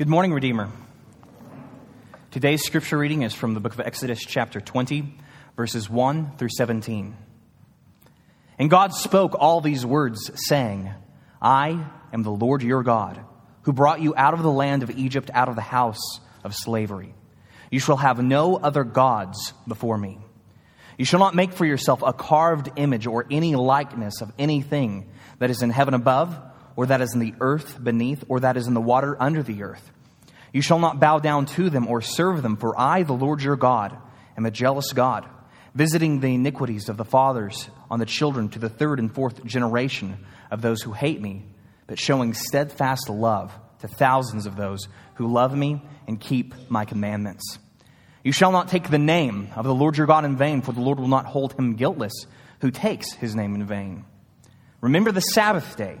Good morning, Redeemer. Today's scripture reading is from the book of Exodus, chapter 20, verses 1 through 17. And God spoke all these words, saying, I am the Lord your God, who brought you out of the land of Egypt, out of the house of slavery. You shall have no other gods before me. You shall not make for yourself a carved image or any likeness of anything that is in heaven above or that is in the earth beneath, or that is in the water under the earth. You shall not bow down to them or serve them, for I, the Lord your God, am a jealous God, visiting the iniquities of the fathers on the children to the third and fourth generation of those who hate me, but showing steadfast love to thousands of those who love me and keep my commandments. You shall not take the name of the Lord your God in vain, for the Lord will not hold him guiltless who takes his name in vain. Remember the Sabbath day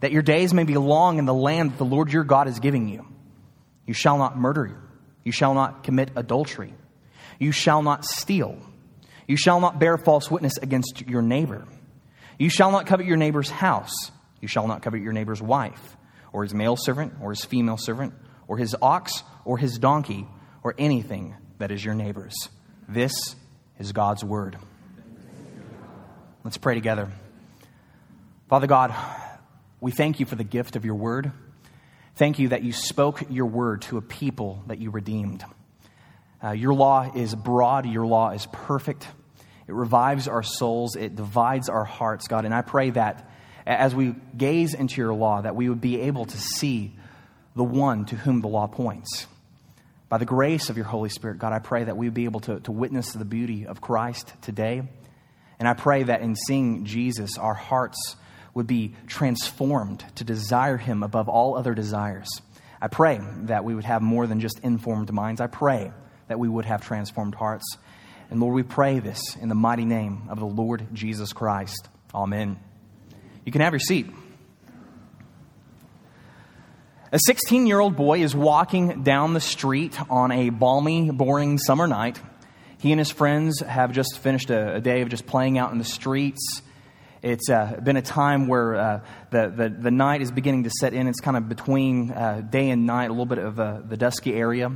that your days may be long in the land that the Lord your God is giving you. You shall not murder. You shall not commit adultery. You shall not steal. You shall not bear false witness against your neighbor. You shall not covet your neighbor's house. You shall not covet your neighbor's wife, or his male servant, or his female servant, or his ox, or his donkey, or anything that is your neighbor's. This is God's word. Let's pray together. Father God, we thank you for the gift of your word. Thank you that you spoke your word to a people that you redeemed. Uh, your law is broad, your law is perfect. It revives our souls, it divides our hearts, God. And I pray that as we gaze into your law, that we would be able to see the one to whom the law points. By the grace of your Holy Spirit, God, I pray that we would be able to, to witness the beauty of Christ today. And I pray that in seeing Jesus, our hearts would be transformed to desire Him above all other desires. I pray that we would have more than just informed minds. I pray that we would have transformed hearts. And Lord, we pray this in the mighty name of the Lord Jesus Christ. Amen. You can have your seat. A 16 year old boy is walking down the street on a balmy, boring summer night. He and his friends have just finished a, a day of just playing out in the streets. It's uh, been a time where uh, the, the, the, night is beginning to set in. It's kind of between uh, day and night, a little bit of uh, the dusky area.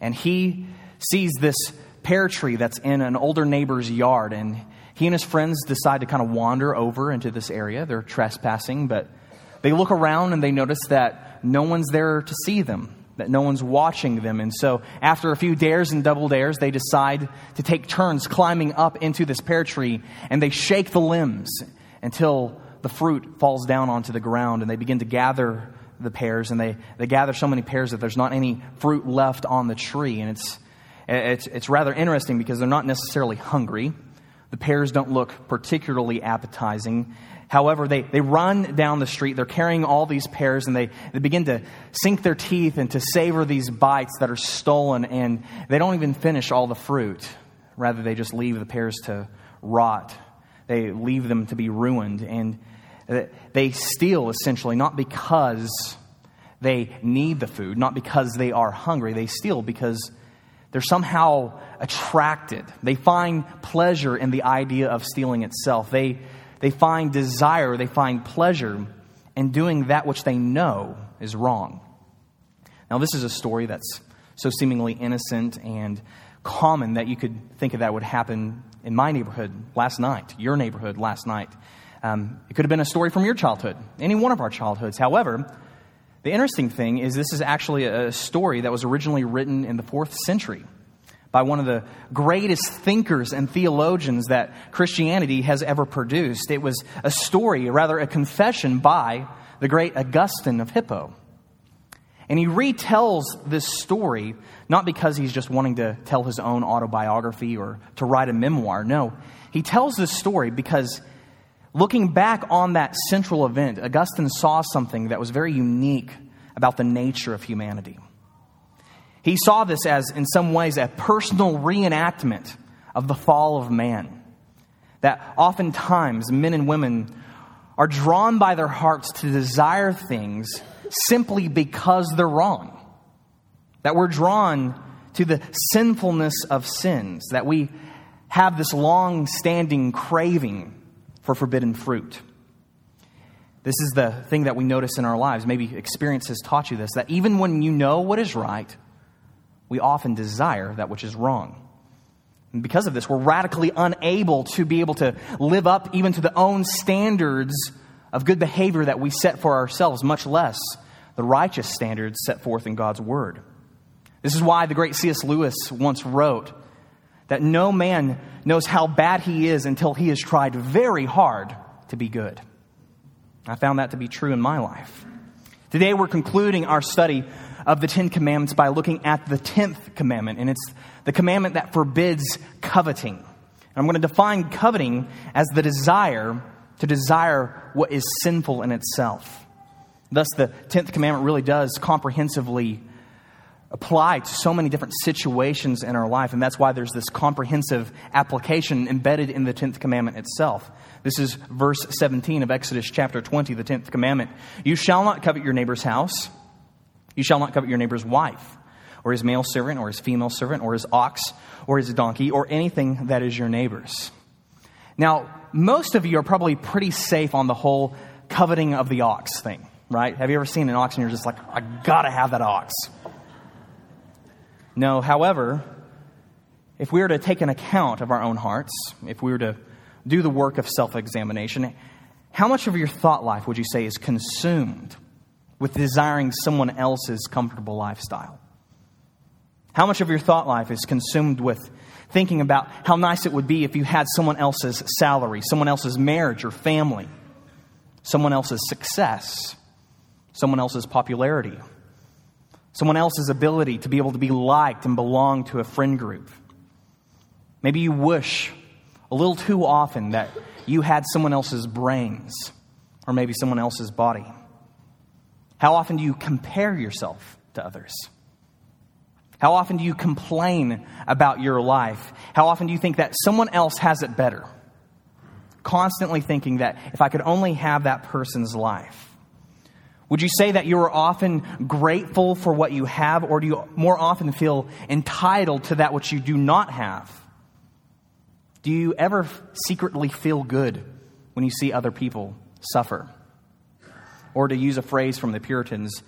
And he sees this pear tree that's in an older neighbor's yard. And he and his friends decide to kind of wander over into this area. They're trespassing, but they look around and they notice that no one's there to see them that no one's watching them. And so, after a few dares and double dares, they decide to take turns climbing up into this pear tree and they shake the limbs until the fruit falls down onto the ground and they begin to gather the pears and they, they gather so many pears that there's not any fruit left on the tree. And it's, it's, it's rather interesting because they're not necessarily hungry. The pears don't look particularly appetizing. However, they, they run down the street, they're carrying all these pears, and they, they begin to sink their teeth and to savor these bites that are stolen, and they don't even finish all the fruit. Rather, they just leave the pears to rot. They leave them to be ruined. And they steal, essentially, not because they need the food, not because they are hungry. They steal because they're somehow attracted. They find pleasure in the idea of stealing itself. They they find desire, they find pleasure in doing that which they know is wrong. Now, this is a story that's so seemingly innocent and common that you could think of that would happen in my neighborhood last night, your neighborhood last night. Um, it could have been a story from your childhood, any one of our childhoods. However, the interesting thing is this is actually a story that was originally written in the fourth century by one of the greatest thinkers and theologians that Christianity has ever produced. It was a story, rather a confession by the great Augustine of Hippo. And he retells this story not because he's just wanting to tell his own autobiography or to write a memoir. No, he tells this story because looking back on that central event, Augustine saw something that was very unique about the nature of humanity. He saw this as, in some ways, a personal reenactment of the fall of man. That oftentimes men and women are drawn by their hearts to desire things simply because they're wrong. That we're drawn to the sinfulness of sins, that we have this long standing craving for forbidden fruit. This is the thing that we notice in our lives. Maybe experience has taught you this that even when you know what is right, we often desire that which is wrong. And because of this, we're radically unable to be able to live up even to the own standards of good behavior that we set for ourselves, much less the righteous standards set forth in God's Word. This is why the great C.S. Lewis once wrote that no man knows how bad he is until he has tried very hard to be good. I found that to be true in my life. Today we're concluding our study of the Ten Commandments by looking at the tenth commandment, and it's the commandment that forbids coveting. And I'm going to define coveting as the desire to desire what is sinful in itself. Thus, the tenth commandment really does comprehensively apply to so many different situations in our life, and that's why there's this comprehensive application embedded in the tenth commandment itself. This is verse 17 of Exodus chapter 20, the tenth commandment. You shall not covet your neighbor's house. You shall not covet your neighbor's wife, or his male servant, or his female servant, or his ox, or his donkey, or anything that is your neighbor's. Now, most of you are probably pretty safe on the whole coveting of the ox thing, right? Have you ever seen an ox and you're just like, I gotta have that ox? No, however, if we were to take an account of our own hearts, if we were to do the work of self examination, how much of your thought life would you say is consumed with desiring someone else's comfortable lifestyle? How much of your thought life is consumed with thinking about how nice it would be if you had someone else's salary, someone else's marriage or family, someone else's success, someone else's popularity, someone else's ability to be able to be liked and belong to a friend group? Maybe you wish a little too often that you had someone else's brains or maybe someone else's body. How often do you compare yourself to others? How often do you complain about your life? How often do you think that someone else has it better? Constantly thinking that if I could only have that person's life. Would you say that you are often grateful for what you have, or do you more often feel entitled to that which you do not have? Do you ever secretly feel good when you see other people suffer? Or to use a phrase from the Puritans,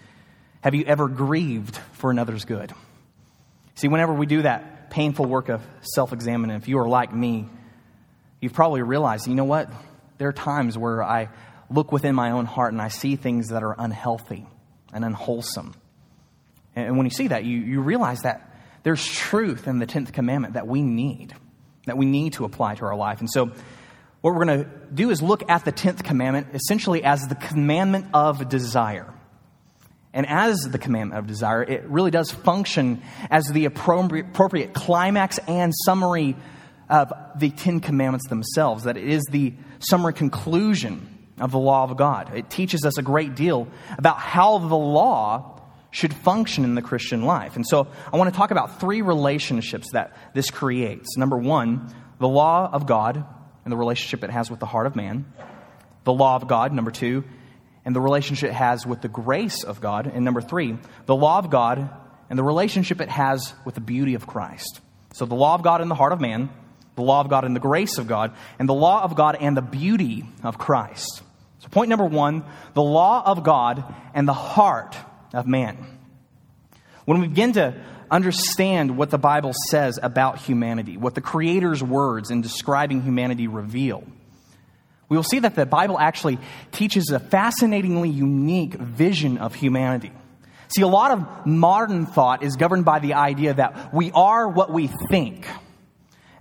have you ever grieved for another's good? See, whenever we do that painful work of self examining, if you are like me, you've probably realized, you know what? There are times where I look within my own heart and I see things that are unhealthy and unwholesome. And when you see that, you, you realize that there's truth in the 10th commandment that we need, that we need to apply to our life. And so, what we're going to do is look at the 10th commandment essentially as the commandment of desire. And as the commandment of desire, it really does function as the appropriate climax and summary of the Ten Commandments themselves, that it is the summary conclusion of the law of God. It teaches us a great deal about how the law should function in the Christian life. And so I want to talk about three relationships that this creates. Number one, the law of God and the relationship it has with the heart of man. The law of God, number two, and the relationship it has with the grace of God. And number three, the law of God and the relationship it has with the beauty of Christ. So the law of God in the heart of man, the law of God and the grace of God, and the law of God and the beauty of Christ. So, point number one the law of God and the heart of man. When we begin to understand what the Bible says about humanity, what the Creator's words in describing humanity reveal, we will see that the Bible actually teaches a fascinatingly unique vision of humanity. See, a lot of modern thought is governed by the idea that we are what we think.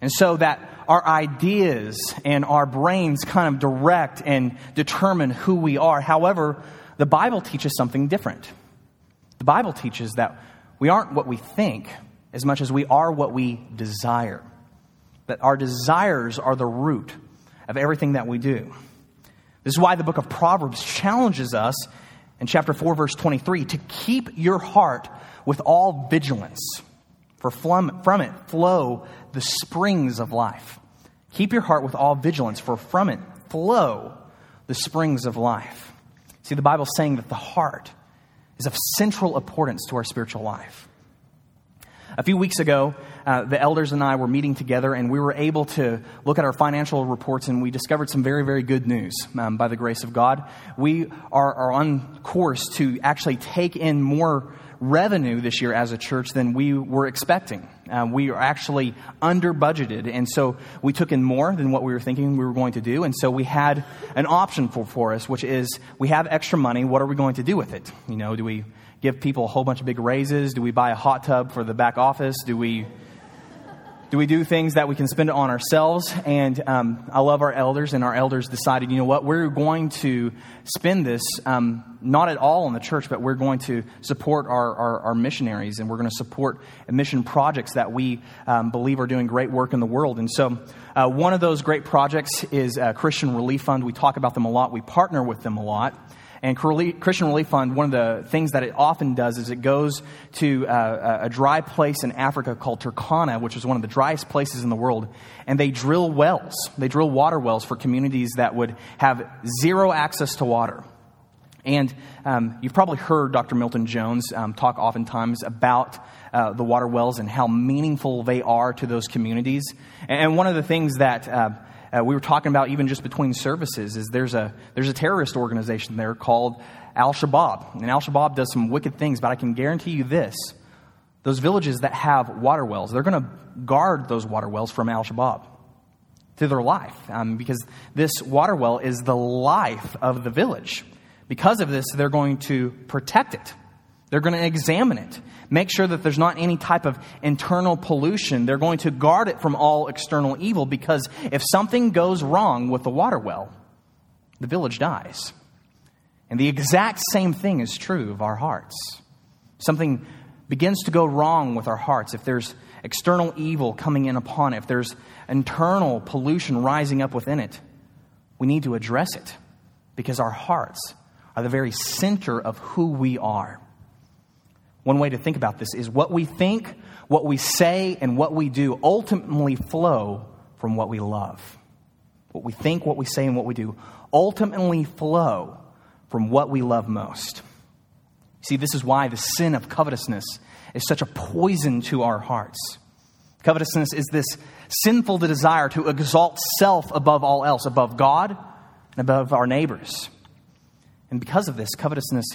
And so that our ideas and our brains kind of direct and determine who we are. However, the Bible teaches something different. The Bible teaches that we aren't what we think as much as we are what we desire. That our desires are the root of everything that we do. This is why the book of Proverbs challenges us in chapter 4, verse 23 to keep your heart with all vigilance, for from, it flow the springs of life. Keep your heart with all vigilance, for from it flow the springs of life. See, the Bible's saying that the heart is of central importance to our spiritual life. A few weeks ago, uh, the elders and I were meeting together, and we were able to look at our financial reports, and we discovered some very, very good news um, by the grace of God. We are, are on course to actually take in more revenue this year as a church than we were expecting. Uh, we are actually under budgeted, and so we took in more than what we were thinking we were going to do. And so we had an option for, for us, which is we have extra money. What are we going to do with it? You know, do we give people a whole bunch of big raises? Do we buy a hot tub for the back office? Do we do we do things that we can spend on ourselves? And um, I love our elders, and our elders decided, you know what, we're going to spend this um, not at all in the church, but we're going to support our, our, our missionaries, and we're going to support mission projects that we um, believe are doing great work in the world. And so, uh, one of those great projects is Christian Relief Fund. We talk about them a lot. We partner with them a lot. And Christian Relief Fund, one of the things that it often does is it goes to uh, a dry place in Africa called Turkana, which is one of the driest places in the world, and they drill wells. They drill water wells for communities that would have zero access to water. And um, you've probably heard Dr. Milton Jones um, talk oftentimes about uh, the water wells and how meaningful they are to those communities. And one of the things that uh, uh, we were talking about even just between services is there's a there's a terrorist organization there called Al Shabaab, and Al Shabaab does some wicked things. But I can guarantee you this: those villages that have water wells, they're going to guard those water wells from Al Shabaab through their life, um, because this water well is the life of the village. Because of this, they're going to protect it. They're going to examine it, make sure that there's not any type of internal pollution. They're going to guard it from all external evil because if something goes wrong with the water well, the village dies. And the exact same thing is true of our hearts. Something begins to go wrong with our hearts if there's external evil coming in upon it, if there's internal pollution rising up within it, we need to address it because our hearts are the very center of who we are. One way to think about this is what we think, what we say, and what we do ultimately flow from what we love. What we think, what we say, and what we do ultimately flow from what we love most. See, this is why the sin of covetousness is such a poison to our hearts. Covetousness is this sinful desire to exalt self above all else, above God and above our neighbors. And because of this, covetousness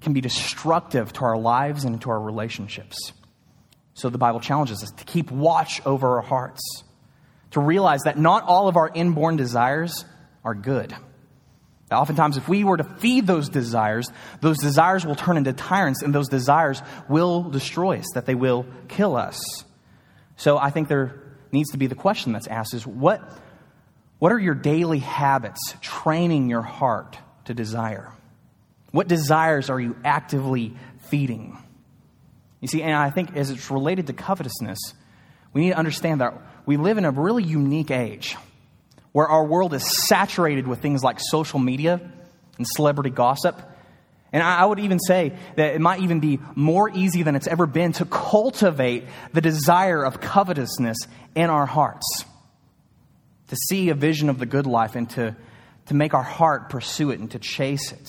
can be destructive to our lives and to our relationships. So the Bible challenges us to keep watch over our hearts, to realize that not all of our inborn desires are good. Now, oftentimes, if we were to feed those desires, those desires will turn into tyrants, and those desires will destroy us, that they will kill us. So I think there needs to be the question that's asked is what, what are your daily habits training your heart to desire? What desires are you actively feeding? You see, and I think as it's related to covetousness, we need to understand that we live in a really unique age where our world is saturated with things like social media and celebrity gossip. And I would even say that it might even be more easy than it's ever been to cultivate the desire of covetousness in our hearts, to see a vision of the good life and to, to make our heart pursue it and to chase it.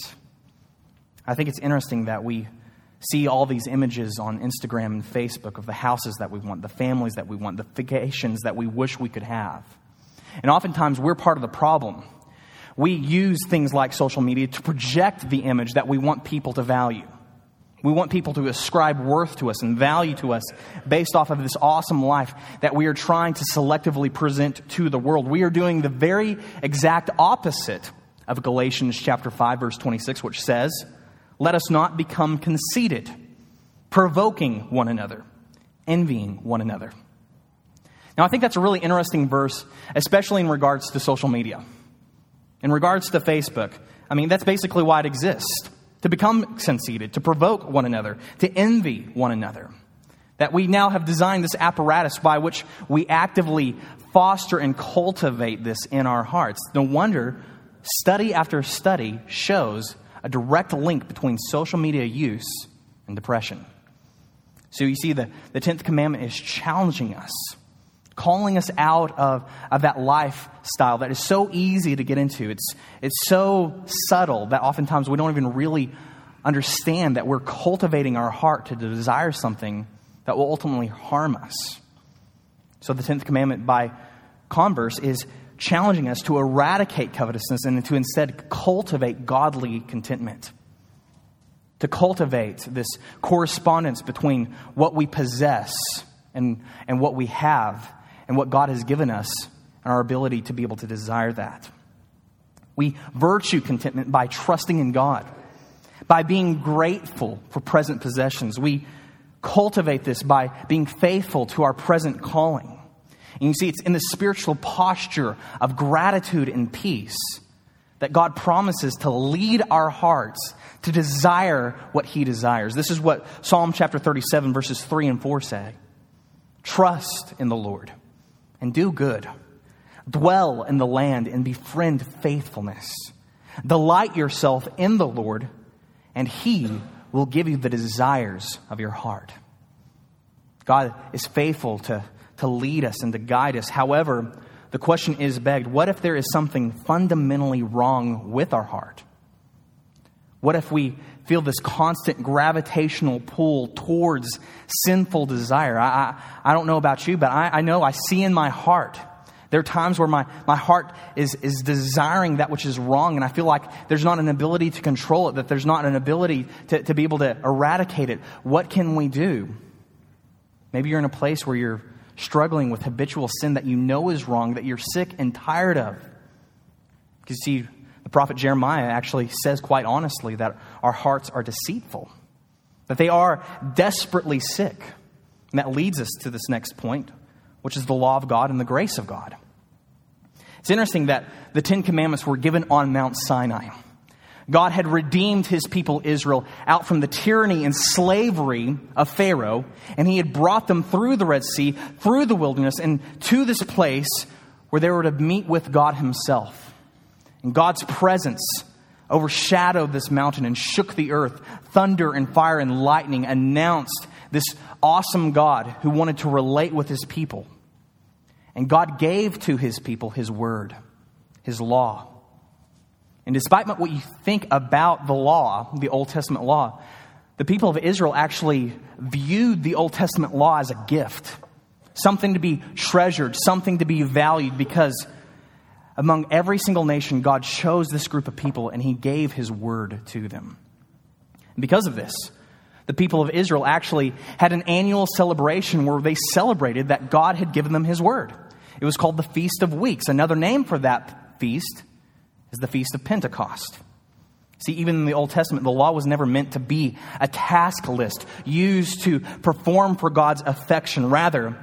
I think it's interesting that we see all these images on Instagram and Facebook of the houses that we want, the families that we want, the vacations that we wish we could have. And oftentimes we're part of the problem. We use things like social media to project the image that we want people to value. We want people to ascribe worth to us and value to us based off of this awesome life that we are trying to selectively present to the world. We are doing the very exact opposite of Galatians chapter 5 verse 26 which says, let us not become conceited, provoking one another, envying one another. Now, I think that's a really interesting verse, especially in regards to social media. In regards to Facebook, I mean, that's basically why it exists to become conceited, to provoke one another, to envy one another. That we now have designed this apparatus by which we actively foster and cultivate this in our hearts. No wonder study after study shows a direct link between social media use and depression. So you see, the, the 10th commandment is challenging us, calling us out of, of that lifestyle that is so easy to get into. It's, it's so subtle that oftentimes we don't even really understand that we're cultivating our heart to desire something that will ultimately harm us. So the 10th commandment, by converse, is challenging us to eradicate covetousness and to instead cultivate godly contentment. To cultivate this correspondence between what we possess and, and what we have and what God has given us and our ability to be able to desire that. We virtue contentment by trusting in God, by being grateful for present possessions. We cultivate this by being faithful to our present calling. And you see, it's in the spiritual posture of gratitude and peace that God promises to lead our hearts to desire what He desires. This is what Psalm chapter 37, verses 3 and 4 say Trust in the Lord and do good, dwell in the land and befriend faithfulness. Delight yourself in the Lord, and He will give you the desires of your heart. God is faithful to to lead us and to guide us. However, the question is begged what if there is something fundamentally wrong with our heart? What if we feel this constant gravitational pull towards sinful desire? I, I, I don't know about you, but I, I know I see in my heart. There are times where my, my heart is, is desiring that which is wrong, and I feel like there's not an ability to control it, that there's not an ability to, to be able to eradicate it. What can we do? Maybe you're in a place where you're struggling with habitual sin that you know is wrong, that you're sick and tired of. Because you see, the prophet Jeremiah actually says quite honestly that our hearts are deceitful, that they are desperately sick. And that leads us to this next point, which is the law of God and the grace of God. It's interesting that the Ten Commandments were given on Mount Sinai. God had redeemed his people Israel out from the tyranny and slavery of Pharaoh, and he had brought them through the Red Sea, through the wilderness, and to this place where they were to meet with God himself. And God's presence overshadowed this mountain and shook the earth. Thunder and fire and lightning announced this awesome God who wanted to relate with his people. And God gave to his people his word, his law. And despite what you think about the law, the Old Testament law, the people of Israel actually viewed the Old Testament law as a gift, something to be treasured, something to be valued, because among every single nation, God chose this group of people and He gave His word to them. And because of this, the people of Israel actually had an annual celebration where they celebrated that God had given them His word. It was called the Feast of Weeks. Another name for that feast is the Feast of Pentecost. See, even in the Old Testament, the law was never meant to be a task list used to perform for God's affection. Rather,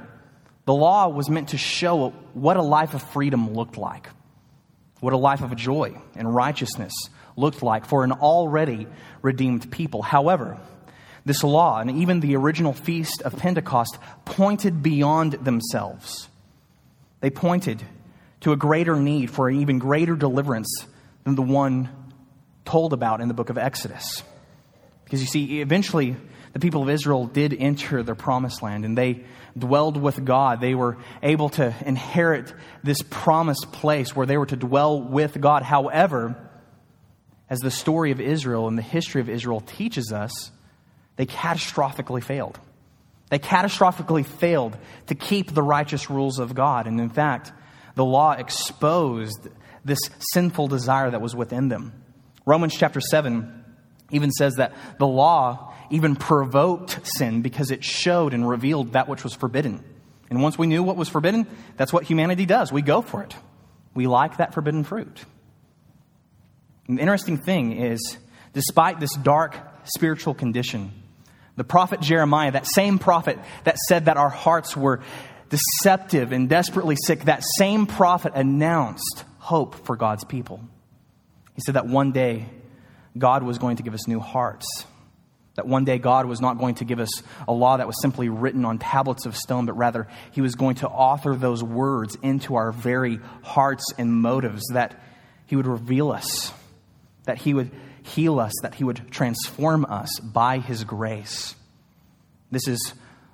the law was meant to show what a life of freedom looked like, what a life of joy and righteousness looked like for an already redeemed people. However, this law and even the original feast of Pentecost pointed beyond themselves. They pointed to a greater need for an even greater deliverance than the one told about in the book of Exodus. Because you see, eventually the people of Israel did enter their promised land and they dwelled with God. They were able to inherit this promised place where they were to dwell with God. However, as the story of Israel and the history of Israel teaches us, they catastrophically failed. They catastrophically failed to keep the righteous rules of God. And in fact, the law exposed this sinful desire that was within them. Romans chapter 7 even says that the law even provoked sin because it showed and revealed that which was forbidden. And once we knew what was forbidden, that's what humanity does. We go for it. We like that forbidden fruit. And the interesting thing is, despite this dark spiritual condition, the prophet Jeremiah, that same prophet that said that our hearts were deceptive and desperately sick, that same prophet announced hope for God's people. He said that one day God was going to give us new hearts. That one day God was not going to give us a law that was simply written on tablets of stone, but rather He was going to author those words into our very hearts and motives, that He would reveal us, that He would heal us, that He would transform us by His grace. This is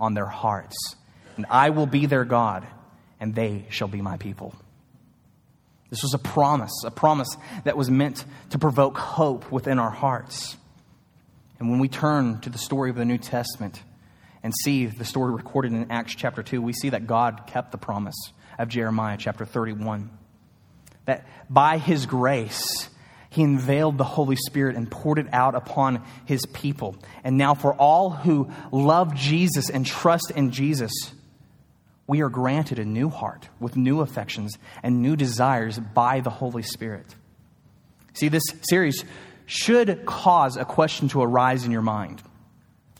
on their hearts. And I will be their God, and they shall be my people. This was a promise, a promise that was meant to provoke hope within our hearts. And when we turn to the story of the New Testament and see the story recorded in Acts chapter 2, we see that God kept the promise of Jeremiah chapter 31. That by his grace, he unveiled the Holy Spirit and poured it out upon his people. And now, for all who love Jesus and trust in Jesus, we are granted a new heart with new affections and new desires by the Holy Spirit. See, this series should cause a question to arise in your mind.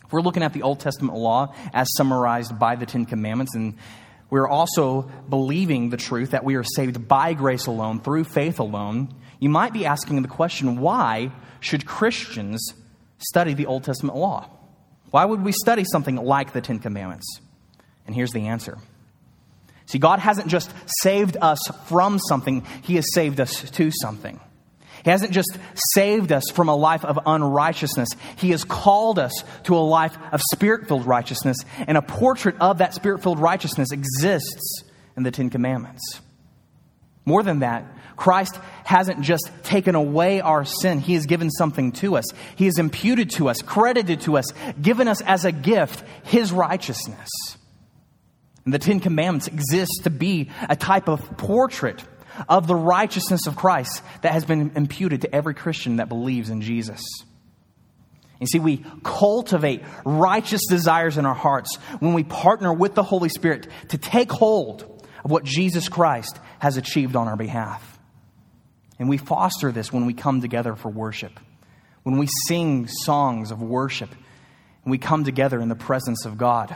If we're looking at the Old Testament law as summarized by the Ten Commandments, and we're also believing the truth that we are saved by grace alone, through faith alone, you might be asking the question why should Christians study the Old Testament law? Why would we study something like the Ten Commandments? And here's the answer See, God hasn't just saved us from something, He has saved us to something. He hasn't just saved us from a life of unrighteousness. He has called us to a life of spirit filled righteousness, and a portrait of that spirit filled righteousness exists in the Ten Commandments. More than that, Christ hasn't just taken away our sin, He has given something to us. He has imputed to us, credited to us, given us as a gift His righteousness. And the Ten Commandments exist to be a type of portrait of the righteousness of Christ that has been imputed to every Christian that believes in Jesus. You see, we cultivate righteous desires in our hearts when we partner with the Holy Spirit to take hold of what Jesus Christ has achieved on our behalf. And we foster this when we come together for worship, when we sing songs of worship, and we come together in the presence of God.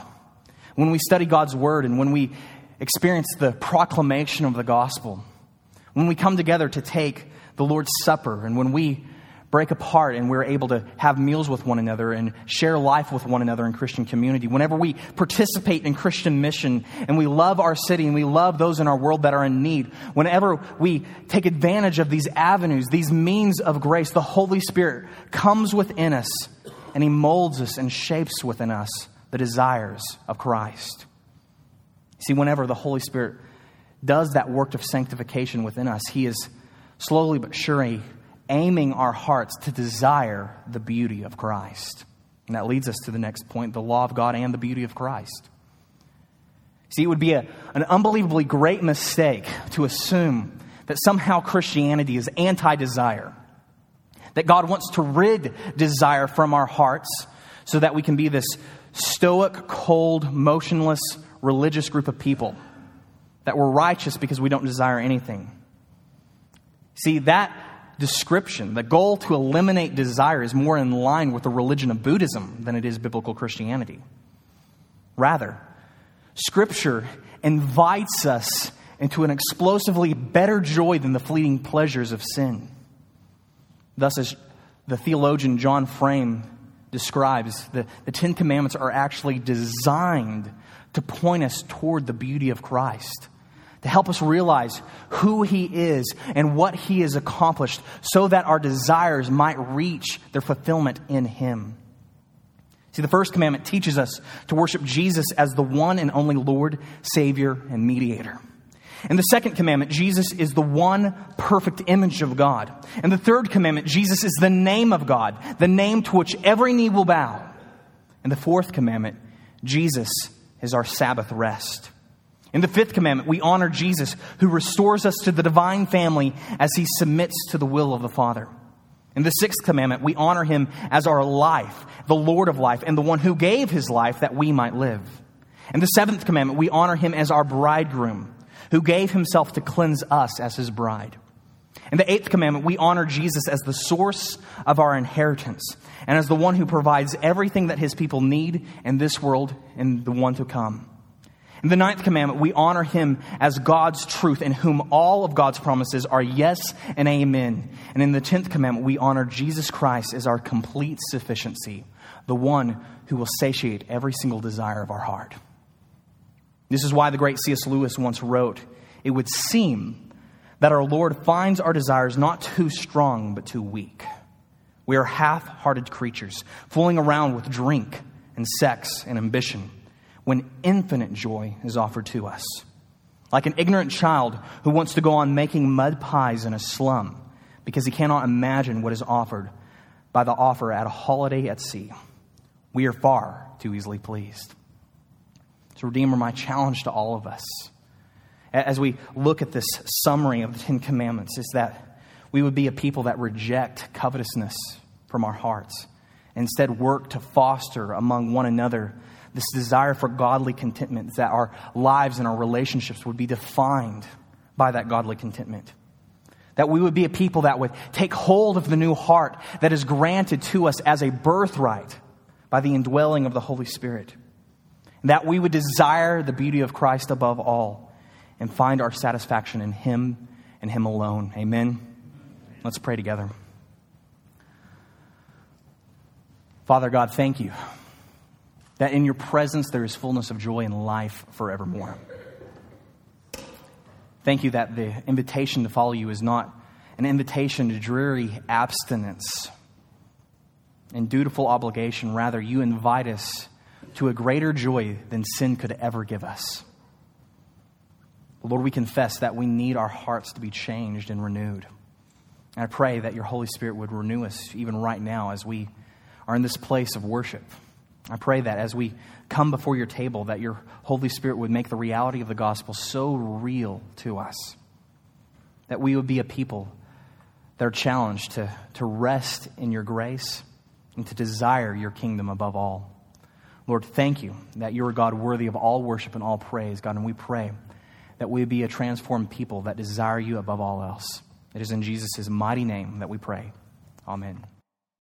When we study God's Word and when we experience the proclamation of the gospel, when we come together to take the Lord's Supper, and when we break apart and we're able to have meals with one another and share life with one another in Christian community, whenever we participate in Christian mission and we love our city and we love those in our world that are in need, whenever we take advantage of these avenues, these means of grace, the Holy Spirit comes within us and He molds us and shapes within us the desires of Christ. See, whenever the Holy Spirit does that work of sanctification within us, He is slowly but surely aiming our hearts to desire the beauty of Christ. And that leads us to the next point the law of God and the beauty of Christ. See, it would be a, an unbelievably great mistake to assume that somehow Christianity is anti desire, that God wants to rid desire from our hearts so that we can be this stoic, cold, motionless, religious group of people that we're righteous because we don't desire anything. See, that description, the goal to eliminate desire, is more in line with the religion of Buddhism than it is biblical Christianity. Rather, Scripture invites us into an explosively better joy than the fleeting pleasures of sin. Thus, as the theologian John Frame describes, the, the Ten Commandments are actually designed to point us toward the beauty of Christ, to help us realize who He is and what He has accomplished, so that our desires might reach their fulfillment in Him. See, the first commandment teaches us to worship Jesus as the one and only Lord, Savior, and Mediator. In the second commandment, Jesus is the one perfect image of God. In the third commandment, Jesus is the name of God, the name to which every knee will bow. In the fourth commandment, Jesus is our Sabbath rest. In the fifth commandment, we honor Jesus, who restores us to the divine family as he submits to the will of the Father. In the sixth commandment, we honor him as our life, the Lord of life, and the one who gave his life that we might live. In the seventh commandment, we honor him as our bridegroom who gave himself to cleanse us as his bride. In the eighth commandment, we honor Jesus as the source of our inheritance and as the one who provides everything that his people need in this world and the one to come. In the ninth commandment, we honor him as God's truth, in whom all of God's promises are yes and amen. And in the tenth commandment, we honor Jesus Christ as our complete sufficiency, the one who will satiate every single desire of our heart. This is why the great C.S. Lewis once wrote It would seem that our Lord finds our desires not too strong, but too weak. We are half hearted creatures, fooling around with drink and sex and ambition when infinite joy is offered to us. Like an ignorant child who wants to go on making mud pies in a slum because he cannot imagine what is offered by the offer at a holiday at sea. We are far too easily pleased. So, Redeemer, my challenge to all of us as we look at this summary of the Ten Commandments is that we would be a people that reject covetousness from our hearts. Instead, work to foster among one another this desire for godly contentment, that our lives and our relationships would be defined by that godly contentment. That we would be a people that would take hold of the new heart that is granted to us as a birthright by the indwelling of the Holy Spirit. That we would desire the beauty of Christ above all and find our satisfaction in Him and Him alone. Amen. Let's pray together. Father God, thank you that in your presence there is fullness of joy and life forevermore. Thank you that the invitation to follow you is not an invitation to dreary abstinence and dutiful obligation. Rather, you invite us to a greater joy than sin could ever give us. Lord, we confess that we need our hearts to be changed and renewed. And I pray that your Holy Spirit would renew us even right now as we are in this place of worship. I pray that as we come before your table, that your Holy Spirit would make the reality of the gospel so real to us that we would be a people that are challenged to, to rest in your grace and to desire your kingdom above all. Lord, thank you that you're God worthy of all worship and all praise, God, and we pray that we be a transformed people that desire you above all else. It is in Jesus' mighty name that we pray. Amen.